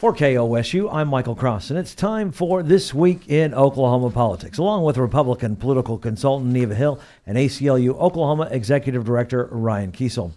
For KOSU, I'm Michael Cross, and it's time for This Week in Oklahoma Politics, along with Republican political consultant Neva Hill and ACLU Oklahoma Executive Director Ryan Kiesel.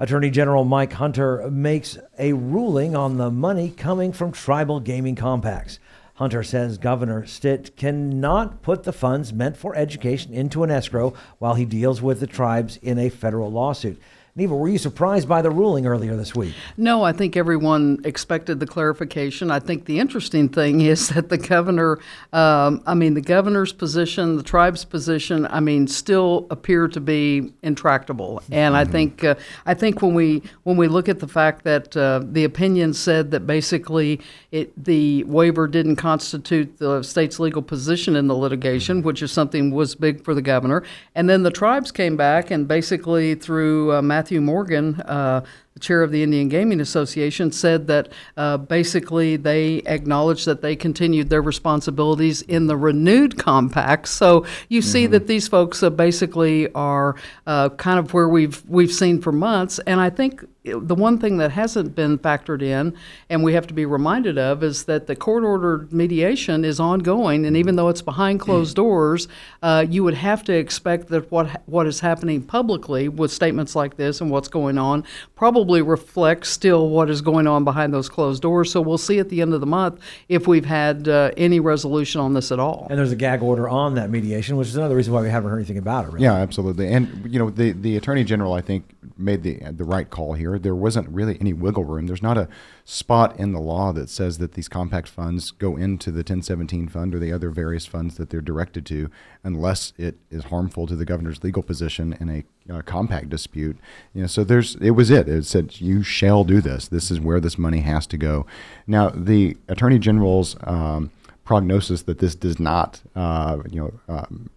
Attorney General Mike Hunter makes a ruling on the money coming from tribal gaming compacts. Hunter says Governor Stitt cannot put the funds meant for education into an escrow while he deals with the tribes in a federal lawsuit. Neva, were you surprised by the ruling earlier this week? No, I think everyone expected the clarification. I think the interesting thing is that the governor, um, I mean, the governor's position, the tribe's position, I mean, still appear to be intractable. And mm-hmm. I think, uh, I think when we when we look at the fact that uh, the opinion said that basically it, the waiver didn't constitute the state's legal position in the litigation, which is something was big for the governor, and then the tribes came back and basically through uh, Matthew Morgan, uh, the chair of the Indian Gaming Association, said that uh, basically they acknowledged that they continued their responsibilities in the renewed compact. So you mm-hmm. see that these folks uh, basically are uh, kind of where we've we've seen for months, and I think the one thing that hasn't been factored in, and we have to be reminded of, is that the court ordered mediation is ongoing, and even though it's behind closed doors, uh, you would have to expect that what what is happening publicly with statements like this and what's going on probably reflects still what is going on behind those closed doors. So we'll see at the end of the month if we've had uh, any resolution on this at all. And there's a gag order on that mediation, which is another reason why we haven't heard anything about it. Really. Yeah, absolutely. And you know, the the attorney general, I think, made the the right call here there wasn't really any wiggle room. There's not a spot in the law that says that these compact funds go into the 1017 fund or the other various funds that they're directed to, unless it is harmful to the governor's legal position in a compact dispute. You know, so there's it was it. It said you shall do this. This is where this money has to go. Now the attorney general's um, prognosis that this does not, uh, you know. Um,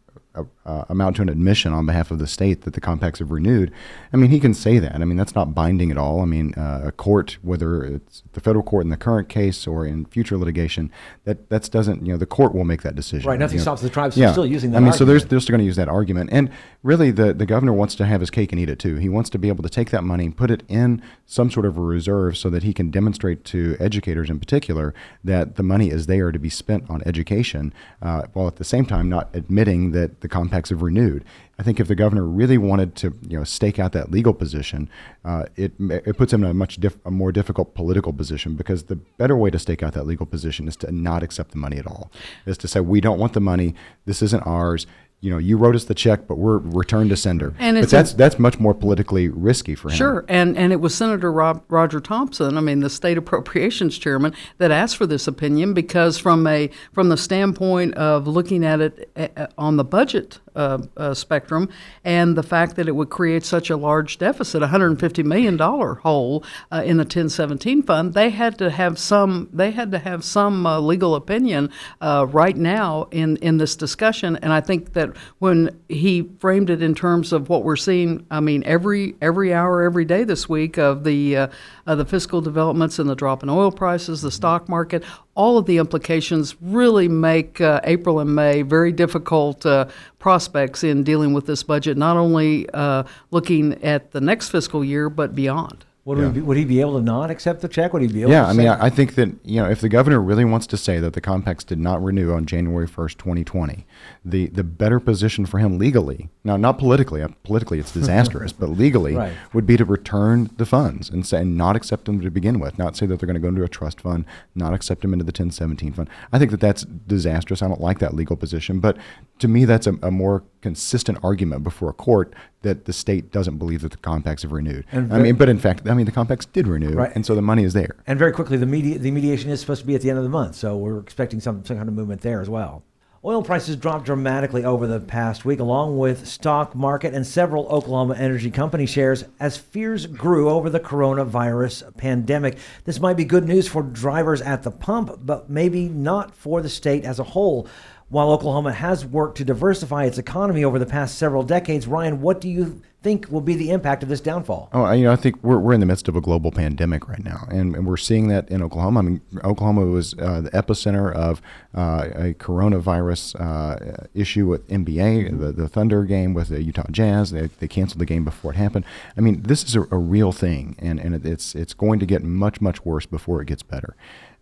uh, amount to an admission on behalf of the state that the compacts have renewed, I mean, he can say that. I mean, that's not binding at all. I mean, uh, a court, whether it's the federal court in the current case or in future litigation, that that doesn't, you know, the court will make that decision. Right. Nothing you stops know. the tribes yeah. from still using that. I mean, argument. so they're, they're still going to use that argument. And really, the, the governor wants to have his cake and eat it too. He wants to be able to take that money and put it in some sort of a reserve so that he can demonstrate to educators in particular that the money is there to be spent on education, uh, while at the same time not admitting that the compacts have renewed renewed. I think if the governor really wanted to, you know, stake out that legal position, uh, it it puts him in a much diff- a more difficult political position because the better way to stake out that legal position is to not accept the money at all. Is to say we don't want the money. This isn't ours you know, you wrote us the check, but we're returned to sender. And but that's a, that's much more politically risky for him. Sure, and and it was Senator Rob, Roger Thompson, I mean, the state appropriations chairman, that asked for this opinion because from a from the standpoint of looking at it eh, eh, on the budget uh, uh, spectrum, and the fact that it would create such a large deficit, 150 million dollar hole uh, in the 1017 fund, they had to have some they had to have some uh, legal opinion uh, right now in in this discussion, and I think that that when he framed it in terms of what we're seeing, I mean, every every hour, every day this week of the uh, of the fiscal developments and the drop in oil prices, the stock market, all of the implications really make uh, April and May very difficult uh, prospects in dealing with this budget. Not only uh, looking at the next fiscal year, but beyond. Would, yeah. be, would he be able to not accept the check? Would he be able? Yeah, I mean, I think that you know, if the governor really wants to say that the compacts did not renew on January first, twenty twenty, the the better position for him legally, now not politically, uh, politically it's disastrous, but legally right. would be to return the funds and say and not accept them to begin with, not say that they're going to go into a trust fund, not accept them into the ten seventeen fund. I think that that's disastrous. I don't like that legal position, but to me, that's a, a more consistent argument before a court that the state doesn't believe that the compacts have renewed. And I mean, but in fact, I mean, the compacts did renew, right. and so the money is there. And very quickly, the, media, the mediation is supposed to be at the end of the month, so we're expecting some, some kind of movement there as well. Oil prices dropped dramatically over the past week, along with stock market and several Oklahoma energy company shares, as fears grew over the coronavirus pandemic. This might be good news for drivers at the pump, but maybe not for the state as a whole. While Oklahoma has worked to diversify its economy over the past several decades, Ryan, what do you think will be the impact of this downfall? Oh, you know, I think we're, we're in the midst of a global pandemic right now, and, and we're seeing that in Oklahoma. I mean, Oklahoma was uh, the epicenter of uh, a coronavirus uh, issue with NBA, the, the Thunder game with the Utah Jazz. They, they canceled the game before it happened. I mean, this is a, a real thing, and, and it's it's going to get much much worse before it gets better.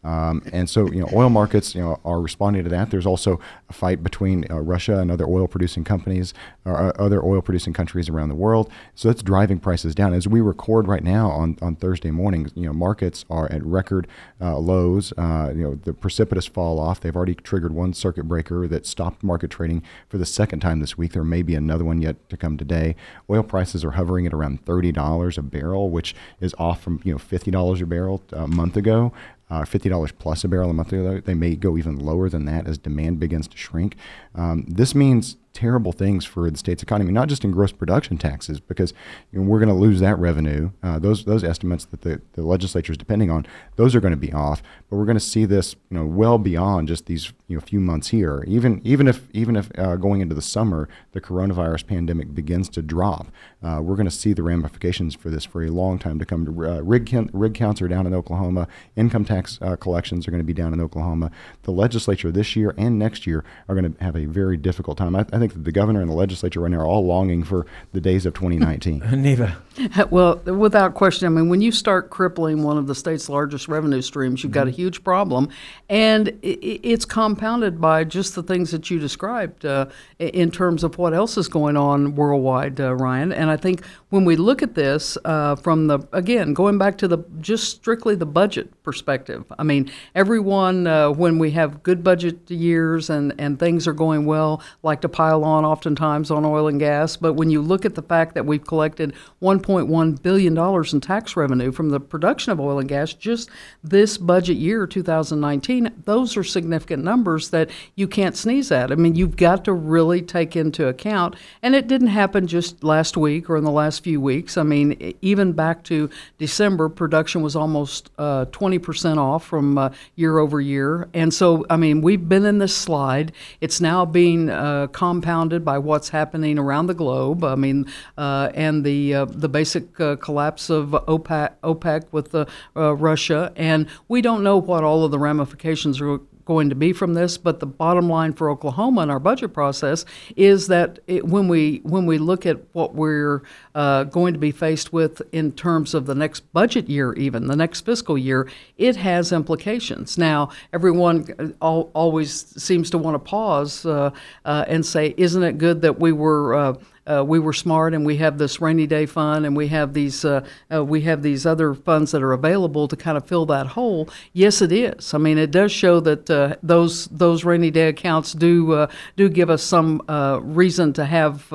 Um, and so, you know, oil markets, you know, are responding to that. There's also a fight between uh, Russia and other oil-producing companies or uh, other oil-producing countries around the world. So that's driving prices down. As we record right now on, on Thursday morning, you know, markets are at record uh, lows. Uh, you know, the precipitous fall off. They've already triggered one circuit breaker that stopped market trading for the second time this week. There may be another one yet to come today. Oil prices are hovering at around thirty dollars a barrel, which is off from you know fifty dollars a barrel a month ago uh, $50 plus a barrel a month ago. They may go even lower than that as demand begins to shrink. Um, this means terrible things for the state's economy, not just in gross production taxes, because you know, we're going to lose that revenue. Uh, those those estimates that the, the legislature is depending on, those are going to be off. But we're going to see this, you know, well beyond just these you know few months here. Even even if even if uh, going into the summer the coronavirus pandemic begins to drop, uh, we're going to see the ramifications for this for a long time to come. Uh, rig rig counts are down in Oklahoma. Income tax uh, collections are going to be down in Oklahoma. The legislature this year and next year are going to have a very difficult time. I, I think think that the governor and the legislature right now are all longing for the days of 2019. Neva. Well, without question, I mean, when you start crippling one of the state's largest revenue streams, you've got a mm-hmm. huge problem, and it's compounded by just the things that you described uh, in terms of what else is going on worldwide, uh, Ryan. And I think when we look at this uh, from the again going back to the just strictly the budget perspective, I mean, everyone uh, when we have good budget years and and things are going well, like to pile on oftentimes on oil and gas. But when you look at the fact that we've collected 1.1 billion dollars in tax revenue from the production of oil and gas just this budget year, 2019, those are significant numbers that you can't sneeze at. I mean, you've got to really take into account, and it didn't happen just last week or in the last few weeks. I mean, even back to December, production was almost uh, 20% off from uh, year over year. And so, I mean, we've been in this slide. It's now being uh, compounded by what's happening around the globe. I mean, uh, and the uh, the basic uh, collapse of OPEC, OPEC with Russia. And we don't know what all of the ramifications are going to be from this. But the bottom line for Oklahoma in our budget process is that it, when we when we look at what we're uh, going to be faced with in terms of the next budget year, even the next fiscal year, it has implications. Now, everyone uh, always seems to want to pause uh, uh, and say, "Isn't it good that we were?" Uh, we were smart and we have this rainy day fund and we have these uh, uh, we have these other funds that are available to kind of fill that hole. Yes, it is. I mean, it does show that uh, those those rainy day accounts do uh, do give us some uh, reason to have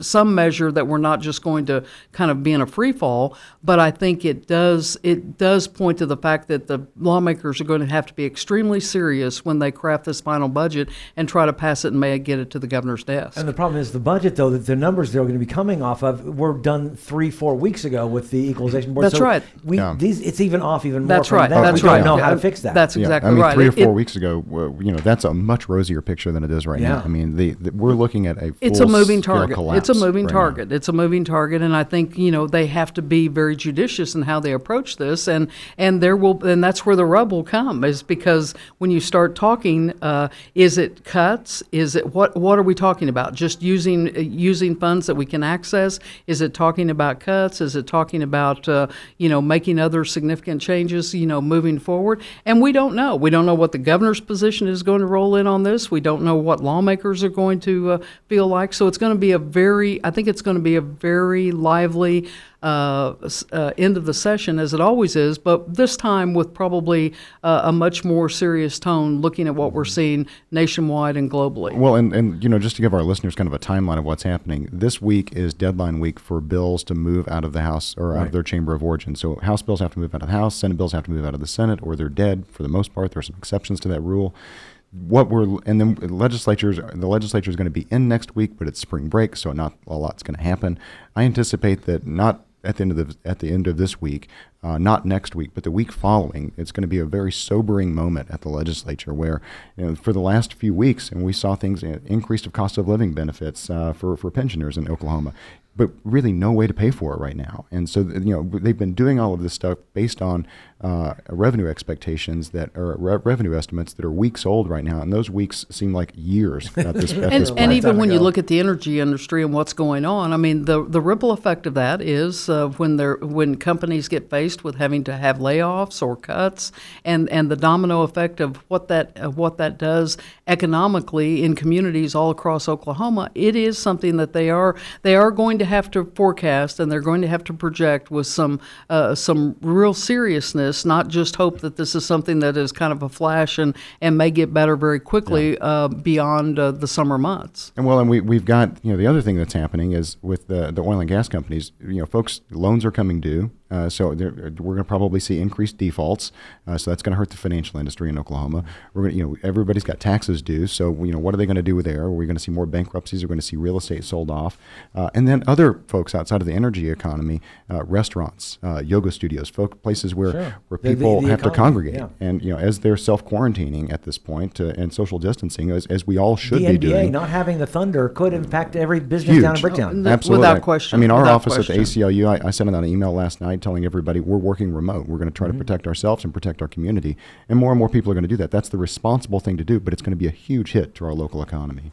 some measure that we're not just going to kind of be in a free fall. But I think it does it does point to the fact that the lawmakers are going to have to be extremely serious when they craft this final budget and try to pass it and may get it to the governor's desk. And the problem is the budget though the numbers they're going to be coming off of were done three, four weeks ago with the equalization board. That's so right. We yeah. these it's even off even more. That's right. That. That's we right. don't know how to fix that. That's exactly yeah. I mean, right. Three or four it, weeks ago, you know, that's a much rosier picture than it is right yeah. now. I mean, the, the, we're looking at a it's a moving target. It's a moving right target. Now. It's a moving target, and I think you know they have to be very judicious in how they approach this, and and there will and that's where the rub will come is because when you start talking, uh, is it cuts? Is it what what are we talking about? Just using uh, using funds that we can access? Is it talking about cuts? Is it talking about uh, you know making other significant changes? You know, moving forward? And we don't know. We don't know what the governor's position is going to roll in on this. We don't know what lawmakers are going to uh, feel like. So it's going to be a very. I think it's going to be a very lively uh, uh, end of the session, as it always is, but this time with probably uh, a much more serious tone, looking at what we're seeing nationwide and globally. Well, and, and you know, just to give our listeners kind of a timeline of what's happening, this week is deadline week for bills to move out of the House or out right. of their chamber of origin. So House bills have to move out of the House, Senate bills have to move out of the Senate, or they're dead for the most part. There are some exceptions to that rule what we're and then legislatures the legislature is going to be in next week but it's spring break so not a lot's going to happen i anticipate that not at the end of the at the end of this week, uh, not next week, but the week following, it's going to be a very sobering moment at the legislature where, you know, for the last few weeks, and we saw things uh, increased of cost of living benefits uh, for for pensioners in Oklahoma, but really no way to pay for it right now. And so, you know, they've been doing all of this stuff based on uh, revenue expectations that are re- revenue estimates that are weeks old right now, and those weeks seem like years at this, at And, this and even when you look at the energy industry and what's going on, I mean, the, the ripple effect of that is uh, when they're, when companies get faced with having to have layoffs or cuts, and, and the domino effect of what that of what that does economically in communities all across Oklahoma, it is something that they are they are going to have to forecast and they're going to have to project with some uh, some real seriousness, not just hope that this is something that is kind of a flash and, and may get better very quickly uh, beyond uh, the summer months. And well, and we we've got you know the other thing that's happening is with the the oil and gas companies. You know, folks, loans are coming due, uh, so they're- we're going to probably see increased defaults. Uh, so that's going to hurt the financial industry in Oklahoma. We're going to you know everybody's got taxes due, so you know what are they going to do with there? Are we going to see more bankruptcies? We're going to see real estate sold off, uh, and then other folks outside of the energy economy, uh, restaurants, uh, yoga studios, folk, places where Sure. where The- the- people the have to congregate. yeah. And you know, as they're self quarantining at this point uh, and social distancing, as, as we all should the be NBA doing, not having the Thunder could impact every business down in Huge. Bricktown. No, Absolutely. without question, I mean, our without office at the. ACLU, I, I sent out an email last night telling everybody we're working remote. We're going to try Mm-hmm. to protect ourselves and protect our community. And more and more people are going to do that. That's the responsible thing to do, but it's going to be a huge hit to our local economy.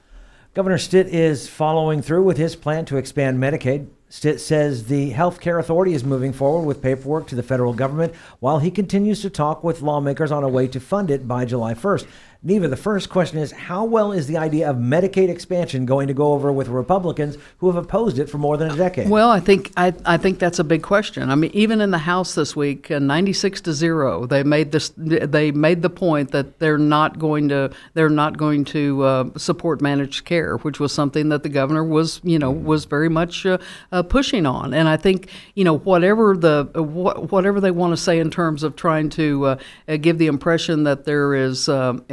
Governor Stitt is following through with his plan to expand Medicaid. Stitt says the Health Care Authority is moving forward with paperwork to the federal government while he continues to talk with lawmakers on a way to fund it by July 1st. Neva, the first question is How well is the idea of Medicaid expansion going to go over with Republicans who have opposed it for more than a decade? Well, I think I, I think that's a big question. I mean, even in the House this week, uh, 96 to zero, they made this. They made the point that they're not going to they're not going to uh, support managed care, which was something that the governor was you know was very much uh, uh, pushing on. And I think you know whatever the wh- whatever they want to say in terms of trying to uh, uh, give the impression that there is um,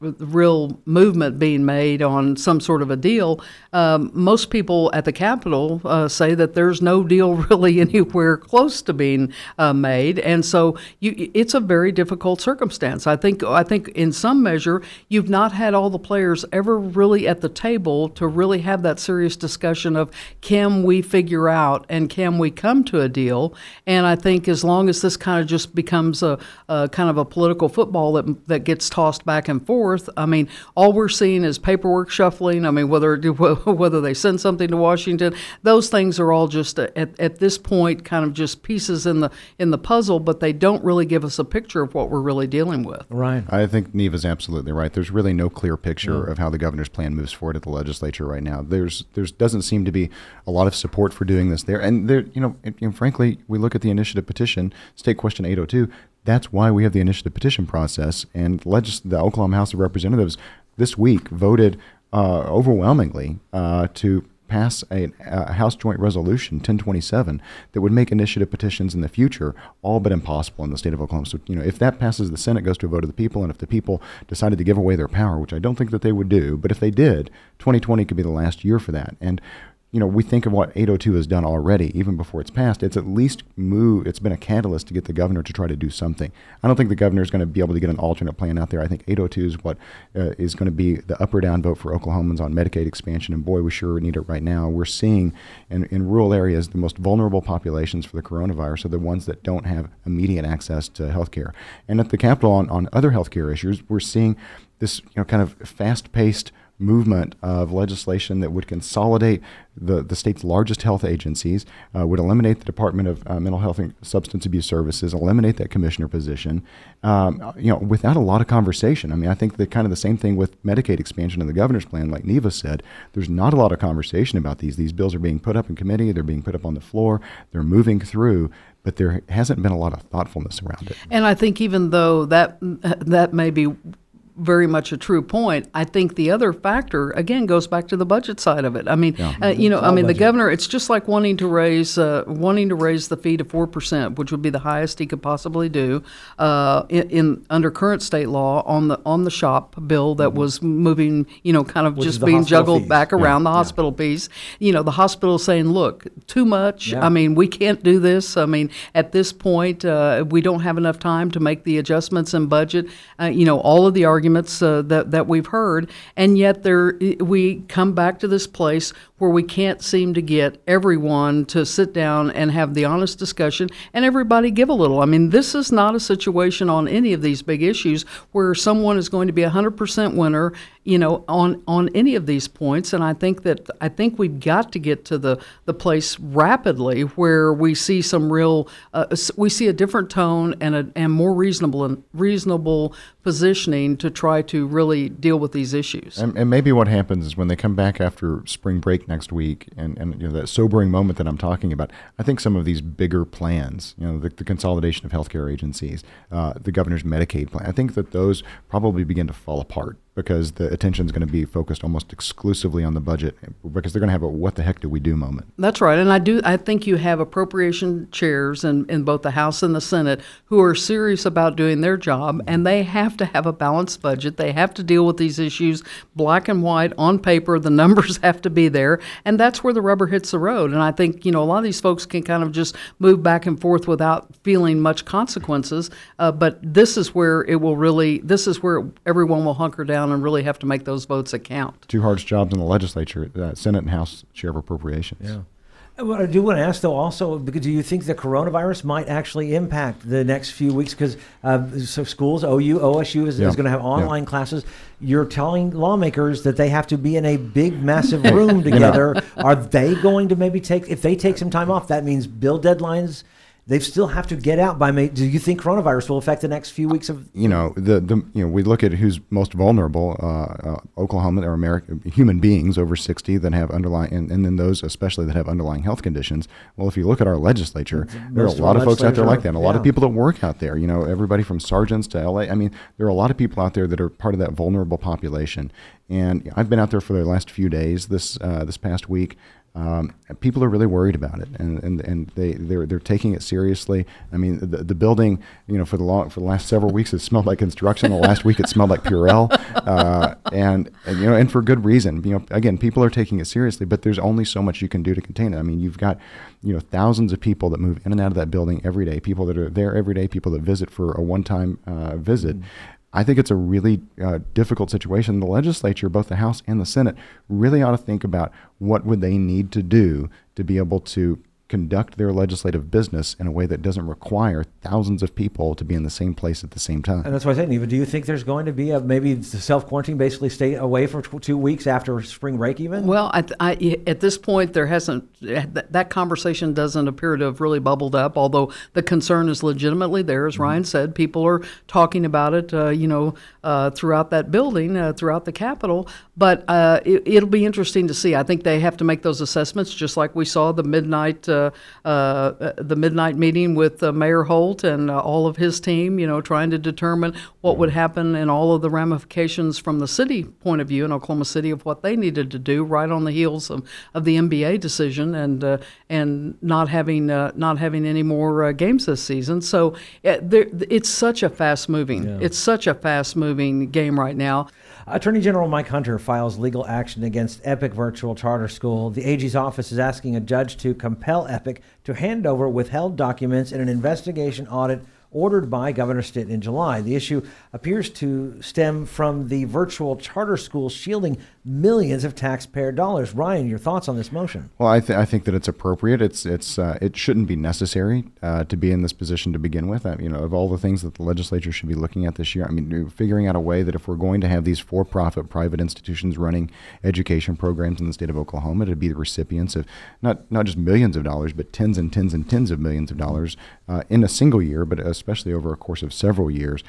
real movement being made on some sort of a deal. Um, most people at the Capitol say that there's no deal really anywhere close to being made, and so you, it's a very difficult circumstance. I think I think in some measure you've not had all the players ever really at the table to really have that serious discussion of can we figure out and can we come to a deal. And I think as long as this kind of just becomes a, a kind of a political football that that gets tossed back and forth, I mean, all we're seeing is paperwork shuffling. I mean, whether whether they send something to Washington, those things are all just uh, at, at this point kind of just pieces in the in the puzzle, but they don't really give us a picture of what we're really dealing with. Right. I think Neva's absolutely right. There's really no clear picture of how the governor's plan moves forward at the legislature right now. There's there's doesn't seem to be a lot of support for doing this there. And there, you know, and, and frankly, we look at the initiative petition, State Question 802. That's why we have the initiative petition process. And legis- the Oklahoma House of Representatives this week voted uh, overwhelmingly uh, to pass a, a House Joint Resolution 1027 that would make initiative petitions in the future all but impossible in the state of Oklahoma. So, you know, if that passes, the Senate goes to a vote of the people, and if the people decided to give away their power, which I don't think that they would do, but if they did, 2020 could be the last year for that. And you know, we think of what 802 has done already, even before it's passed. It's at least move. It's been a catalyst to get the governor to try to do something. I don't think the governor is going to be able to get an alternate plan out there. I think 802 is what uh, is going to be the up or down vote for Oklahomans on Medicaid expansion. And boy, we sure need it right now. We're seeing in, in rural areas the most vulnerable populations for the coronavirus are the ones that don't have immediate access to health care. And at the Capitol on, on other health care issues, we're seeing this you know kind of fast-paced movement of legislation that would consolidate the, the state's largest health agencies, uh, would eliminate the Department of uh, Mental Health and Substance Abuse Services, eliminate that commissioner position, um, you know, without a lot of conversation. I mean, I think that kind of the same thing with Medicaid expansion in the governor's plan, like Neva said. There's not a lot of conversation about these. These bills are being put up in committee, they're being put up on the floor, they're moving through, but there hasn't been a lot of thoughtfulness around it. And I think even though that that may be very much a true point. I think the other factor again goes back to the budget side of it. I mean, uh, you know, I mean, the governor. It's just like wanting to raise uh, wanting to raise the fee to four percent, which would be the highest he could possibly do uh, in, in under current state law on the on the SHOPP bill that was moving. You know, kind of Which just being juggled fees. back around the hospital piece. You know, the hospital saying, "Look, too much. Yeah. I mean, we can't do this. I mean, at this point, uh, we don't have enough time to make the adjustments in budget." Uh, you know, all of the arguments arguments uh, that that we've heard, and yet there we come back to this place where we can't seem to get everyone to sit down and have the honest discussion and everybody give a little. I mean, this is not a situation on any of these big issues where someone is going to be 100% winner, you know, on on any of these points. And I think that I think we've got to get to the the place rapidly where we see some real uh, we see a different tone and a and more reasonable and reasonable positioning to try to really deal with these issues. And, and, maybe what happens is when they come back after spring break next week, and, and you know that sobering moment that I'm talking about, I think some of these bigger plans, you know, the, the consolidation of healthcare agencies, uh, the governor's Medicaid plan, I think that those probably begin to fall apart because the attention is going to be focused almost exclusively on the budget because they're going to have a what the heck do we do moment. That's right. And I do I think you have appropriation chairs in, in both the House and the Senate who are serious about doing their job and they have to have a balanced budget. They have to deal with these issues black and white on paper. The numbers have to be there and that's where the rubber hits the road. And I think, you know, a lot of these folks can kind of just move back and forth without feeling much consequences. Uh, but this is where it will really this is where everyone will hunker down down and really have to make those votes account. Two hardest jobs in the legislature, uh, Senate and House Chair of appropriations. Yeah. What I do want to ask, though, also, because do you think the coronavirus might actually impact the next few weeks? Because uh, so schools, OU, OSU is, yeah. is going to have online yeah. classes. You're telling lawmakers that they have to be in a big, massive room together. Are they going to maybe take, if they take some time off, that means bill deadlines they still have to get out by May. Do you think coronavirus will affect the next few weeks of? You know, the the you know we look at who's most vulnerable. Uh, uh, Oklahoma or American human beings over sixty that have underlying, and, and then those especially that have underlying health conditions. Well, if you look at our legislature, there are a lot of folks out there like that. And a lot of people that work out there. You know, everybody from sergeants to LA. I mean, there are a lot of people out there that are part of that vulnerable population. And I've been out there for the last few days. This uh, this past week. Um, people are really worried about it, and, and, and they they're, they're taking it seriously. I mean, the, the building, you know, for the long, for the last several weeks, it smelled like construction. The last week, it smelled like Purell, uh, and, and you know, and for good reason. You know, again, people are taking it seriously, but there's only so much you can do to contain it. I mean, you've got, you know, thousands of people that move in and out of that building every day. People that are there every day. People that visit for a one-time uh, visit. Mm-hmm. I think it's a really uh, difficult situation. The legislature, both the House and the Senate, really ought to think about what would they need to do to be able to conduct their legislative business in a way that doesn't require thousands of people to be in the same place at the same time. And that's why I say, Neva, do you think there's going to be a maybe self quarantine, basically stay away for two weeks after spring break, even? Well, I, I, at this point, there hasn't that, that, conversation doesn't appear to have really bubbled up. Although the concern is legitimately there, as mm-hmm. Ryan said, people are talking about it, uh, you know, uh, throughout that building, uh, throughout the Capitol. But uh, it, will be interesting to see. I think they have to make those assessments, just like we saw the midnight uh, Uh, uh, the midnight meeting with uh, Mayor Holt and all of his team. You know, trying to determine what would mm-hmm. happen and all of the ramifications from the city point of view in Oklahoma City of what they needed to do, right on the heels of, of the NBA decision and uh, and not having uh, not having any more games this season. So eh, it's such a fast moving. Yeah. It's such a fast moving game right now. Attorney General Mike Hunter files legal action against Epic Virtual Charter School. The AG's office is asking a judge to compel Epic to hand over withheld documents in an investigation audit ordered by Governor Stitt in July. The issue appears to stem from the virtual charter school shielding millions of taxpayer dollars. Ryan, your thoughts on this motion? Well, I, th- I think that it's appropriate. It's it's uh, it shouldn't be necessary uh, to be in this position to begin with. I, you know, of all the things that the legislature should be looking at this year, I mean, figuring out a way that if we're going to have these for-profit private institutions running education programs in the state of Oklahoma, to be the recipients of not not just millions of dollars, but tens and tens and tens of millions of dollars uh, in a single year, but especially over a course of several years,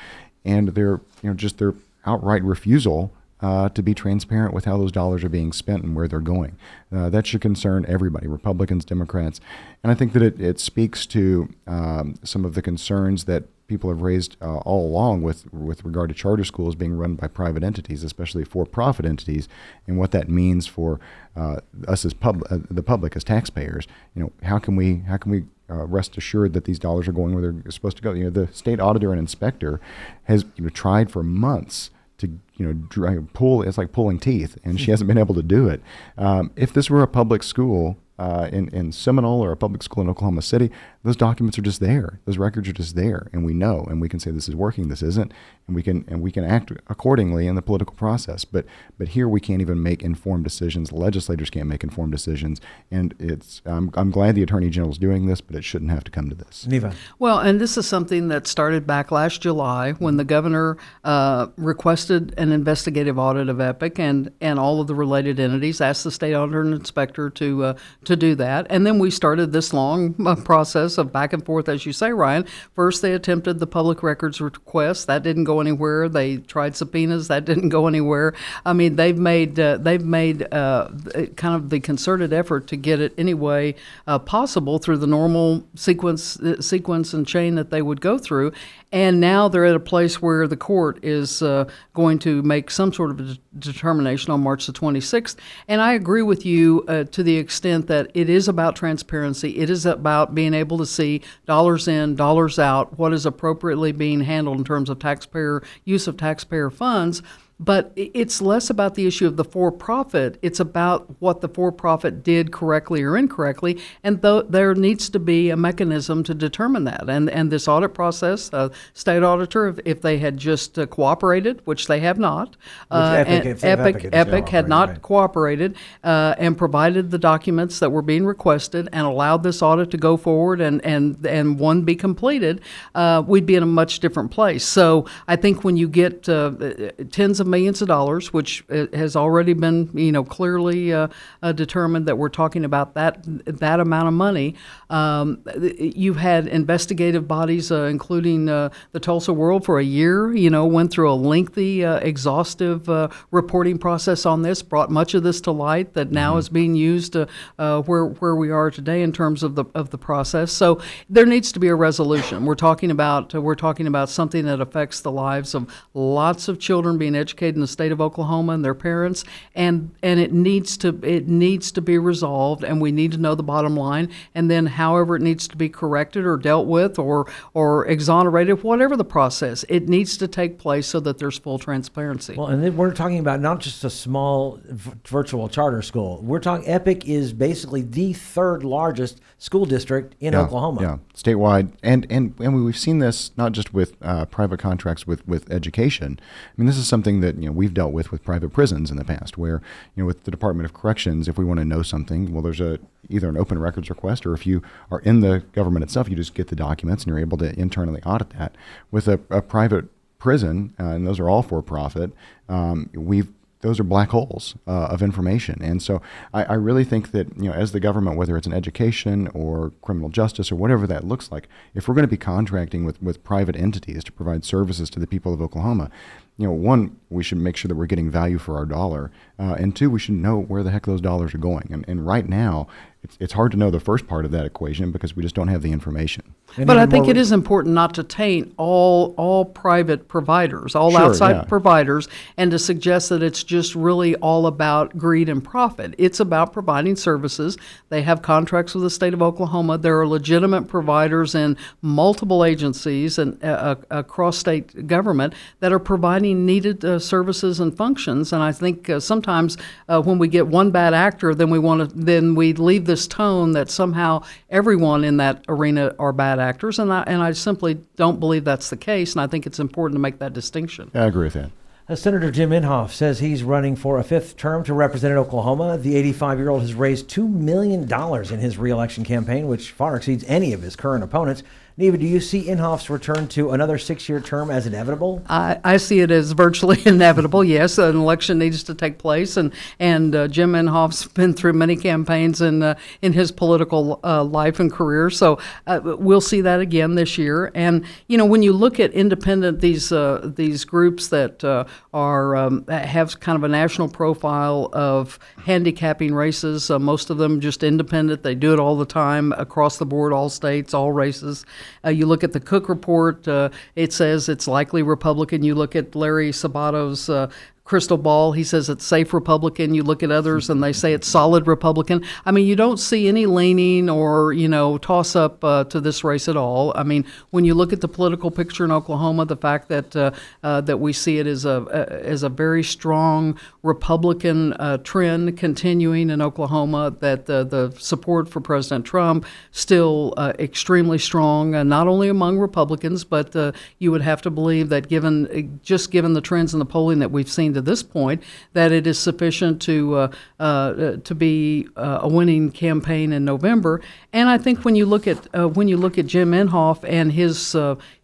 and their you know just their outright refusal uh, to be transparent with how those dollars are being spent and where they're going. Uh, that should concern everybody, Republicans, Democrats. And I think that it, it speaks to um, some of the concerns that people have raised uh, all along with, with regard to charter schools being run by private entities, especially for profit entities, and what that means for uh, us as pub- uh, the public, as taxpayers. You know, how can we, how can we uh, rest assured that these dollars are going where they're supposed to go. You know, the state auditor and inspector has you know, tried for months you know dry, pull. It's like pulling teeth, and she hasn't been able to do it. Um, if this were a public school, uh, in in Seminole or a public school in Oklahoma City, those documents are just there. Those records are just there, and we know, and we can say this is working, this isn't, and we can and we can act accordingly in the political process. But but here we can't even make informed decisions. Legislators can't make informed decisions, and it's I'm I'm glad the Attorney General is doing this, but it shouldn't have to come to this. Neva. Well, and this is something that started back last July when the governor uh, requested an investigative audit of Epic and, and all of the related entities, asked the state auditor and inspector to uh, to do that, and then we started this long uh, process of back and forth, as you say, Ryan. First, they attempted the public records request, that didn't go anywhere. They tried subpoenas, that didn't go anywhere. I mean, they've made uh, they've made uh, kind of the concerted effort to get it any way uh, possible through the normal sequence uh, sequence and chain that they would go through. And now they're at a place where the court is uh, going to make some sort of a de- determination on March the 26th. And I agree with you to the extent that it is about transparency. It is about being able to see dollars in, dollars out, what is appropriately being handled in terms of taxpayer use of taxpayer funds. But it's less about the issue of the for profit. It's about what the for profit did correctly or incorrectly. And though there needs to be a mechanism to determine that. And, and this audit process, uh, state auditor, if, if they had just uh, cooperated, which they have not, uh, Epic- and if- if Epic, Epic had Epic had not right. cooperated uh, and provided the documents that were being requested and allowed this audit to go forward and, and, and one be completed, uh, we'd be in a much different place. So I think when you get uh, tens of millions of dollars, which uh, has already been, you know, clearly uh, uh, determined that we're talking about that that amount of money, um, you've had investigative bodies, uh, including uh, the Tulsa World, for a year. You know, went through a lengthy, uh, exhaustive uh, reporting process on this, brought much of this to light that now is being used uh, uh, where where we are today in terms of the of the process. So there needs to be a resolution. We're talking about uh, we're talking about something that affects the lives of lots of children being educated in the state of Oklahoma and their parents, and and it needs to it needs to be resolved, and we need to know the bottom line, and then however it needs to be corrected or dealt with or or exonerated, whatever the process, it needs to take place so that there's full transparency. Well, and then we're talking about not just a small v- virtual charter school. We're talking Epic is basically the third largest school district in yeah, Oklahoma. Yeah, statewide, and and and we've seen this not just with uh, private contracts with with education. I mean, this is something that you know we've dealt with with private prisons in the past, where you know with the Department of Corrections, if we want to know something, well, there's a either an open records request, or if you are in the government itself, you just get the documents and you're able to internally audit that. With a, a private prison, uh, and those are all for profit. Um, we've those are black holes uh, of information. And so I, I really think that, you know, as the government, whether it's in education or criminal justice or whatever that looks like, if we're going to be contracting with, with private entities to provide services to the people of Oklahoma, you know, one, we should make sure that we're getting value for our dollar. Uh, and two, we should know where the heck those dollars are going. And, and right now, it's, it's hard to know the first part of that equation because we just don't have the information. And But I think it is important not to taint all all private providers, all Sure, outside yeah. providers, and to suggest that it's just really all about greed and profit. It's about providing services. They have contracts with the state of Oklahoma. There are legitimate providers in multiple agencies and uh, uh, across state government that are providing needed uh, services and functions. And I think uh, sometimes uh, when we get one bad actor, then we want to then we leave this tone that somehow everyone in that arena are bad actors, and I, and I simply don't believe that's the case, and I think it's important to make that distinction. I agree with that. Uh, Senator Jim Inhofe says he's running for a fifth term to represent Oklahoma. The 85 year old has raised $2 million in his reelection campaign, which far exceeds any of his current opponents. Neva, do you see Inhofe's return to another six year term as inevitable? I, I see it as virtually inevitable. Yes, an election needs to take place, and and uh, Jim Inhofe's been through many campaigns in uh, in his political uh, life and career. So uh, we'll see that again this year. And you know, when you look at independent these uh, these groups that uh, are um, have kind of a national profile of handicapping races, most of them just independent. They do it all the time across the board, all states, all races. Uh, you look at the Cook report; uh, it says it's likely Republican. You look at Larry Sabato's uh, crystal ball. He says it's safe Republican. You look at others and they say it's solid Republican. I mean, you don't see any leaning or, you know, toss up uh, to this race at all. I mean, when you look at the political picture in Oklahoma, the fact that uh, uh, that we see it as a as a very strong Republican uh, trend continuing in Oklahoma, that the, the support for President Trump still uh, extremely strong, uh, not only among Republicans, but uh, you would have to believe that given just given the trends in the polling that we've seen to this point, that it is sufficient to uh, uh, to be a winning campaign in November. And I think when you look at when you look at Jim Inhofe and his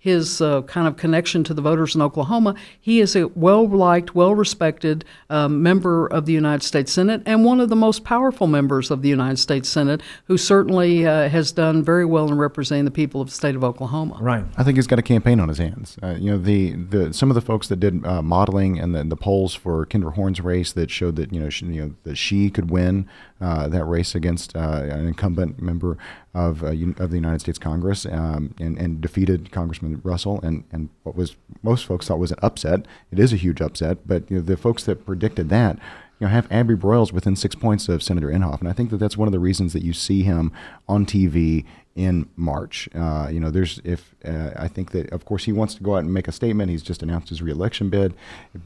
his uh, kind of connection to the voters in Oklahoma. He is a well liked, well respected um, member of the United States Senate and one of the most powerful members of the United States Senate, who certainly uh, has done very well in representing the people of the state of Oklahoma. Right. I think he's got a campaign on his hands. Uh, you know, the, the some of the folks that did uh, modeling and the, the polls for Kendra Horn's race that showed that you know she, you know that she could win uh, that race against uh, an incumbent member of of the United States Congress um, and, and defeated Congressman Russell, and, and what was most folks thought was an upset. It is a huge upset, but you know, the folks that predicted that you know, have Abby Broyles within six points of Senator Inhofe, and I think that that's one of the reasons that you see him on TV in March. Uh, you know, there's if uh, I think that of course he wants to go out and make a statement. He's just announced his reelection bid,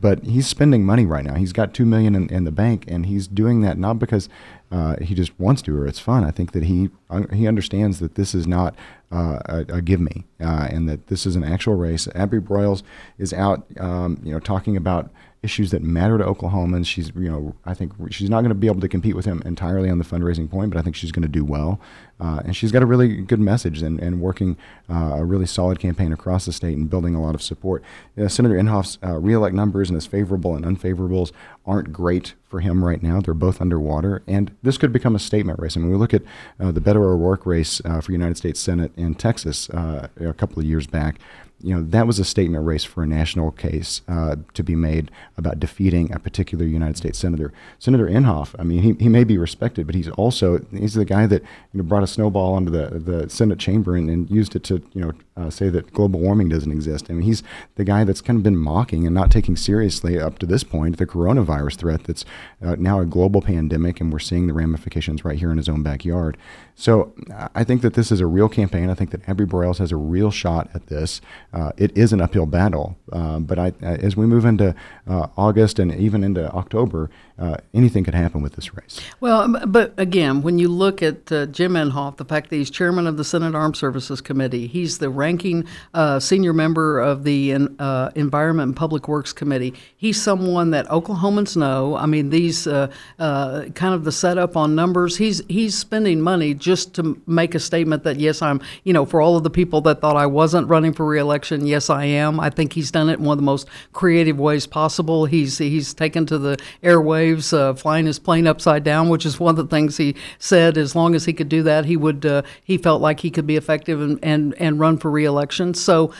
but he's spending money right now. He's got two million in, in the bank, and he's doing that not because uh, he just wants to or it's fun. I think that he he understands that this is not uh, a, a, give me, uh, and that this is an actual race. Abby Broyles is out, um, you know, talking about issues that matter to Oklahomans. She's, you know, I think she's not going to be able to compete with him entirely on the fundraising point, but I think she's going to do well. Uh, and she's got a really good message and, and working uh, a really solid campaign across the state and building a lot of support. Uh, Senator Inhofe's uh, reelect numbers and his favorable and unfavorables aren't great for him right now. They're both underwater. And this could become a statement race. I mean, we look at uh, the Beto O'Rourke race uh, for United States Senate in Texas a couple of years back you know, that was a statement race for a national case uh, to be made about defeating a particular United States senator. Senator Inhofe, I mean, he, he may be respected, but he's also he's the guy that you know brought a snowball onto the the Senate chamber and, and used it to you know uh, say that global warming doesn't exist. I mean, he's the guy that's kind of been mocking and not taking seriously up to this point the coronavirus threat that's uh, now a global pandemic, and we're seeing the ramifications right here in his own backyard. So I think that this is a real campaign. I think that Abby Broyles has a real shot at this. Uh, it is an uphill battle, uh, but I, as we move into uh, August and even into October, uh, anything could happen with this race. Well, but again, when you look at uh, Jim Inhofe, the fact that he's chairman of the Senate Armed Services Committee, he's the ranking uh, senior member of the uh, Environment and Public Works Committee. He's someone that Oklahomans know. I mean, these uh, kind of the setup on numbers. He's he's spending money just to make a statement that yes, I'm. You know, for all of the people that thought I wasn't running for reelection, yes, I am. I think he's done it in one of the most creative ways possible. He's he's taken to the uh, flying his plane upside down, which is one of the things he said. As long as he could do that, he would. Uh, he felt like he could be effective and and, and run for reelection. So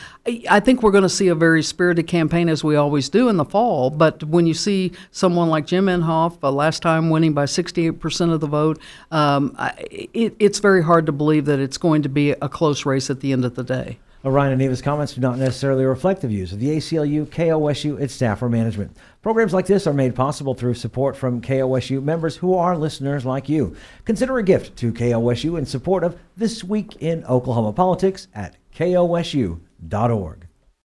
I think we're going to see a very spirited campaign as we always do in the fall. But when you see someone like Jim Inhofe, uh, last time winning by 68% of the vote, um, it, it's very hard to believe that it's going to be a close race at the end of the day. Ryan and Neva's comments do not necessarily reflect the views of the ACLU, KOSU, its staff, or management. Programs like this are made possible through support from KOSU members who are listeners like you. Consider a gift to KOSU in support of This Week in Oklahoma Politics at kosu.org.